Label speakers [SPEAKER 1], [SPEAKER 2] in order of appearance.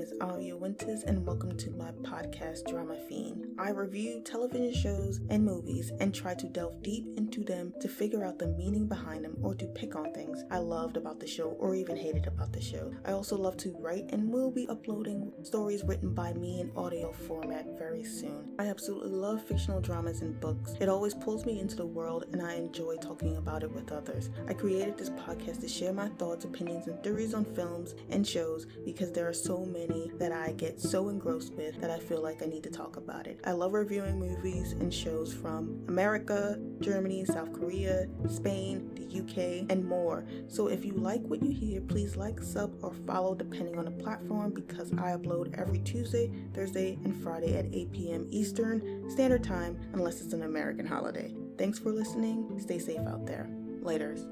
[SPEAKER 1] is all Winters, and welcome to my podcast, Drama Fiend. I review television shows and movies and try to delve deep into them to figure out the meaning behind them or to pick on things I loved about the show or even hated about the show. I also love to write and will be uploading stories written by me in audio format very soon. I absolutely love fictional dramas and books. It always pulls me into the world and I enjoy talking about it with others. I created this podcast to share my thoughts, opinions, and theories on films and shows because there are so many that I get so engrossed with that I feel like I need to talk about it. I love reviewing movies and shows from America, Germany, South Korea, Spain, the UK, and more. So if you like what you hear, please like, sub, or follow depending on the platform because I upload every Tuesday, Thursday, and Friday at 8 p.m. Eastern Standard Time unless it's an American holiday. Thanks for listening. Stay safe out there. Laters.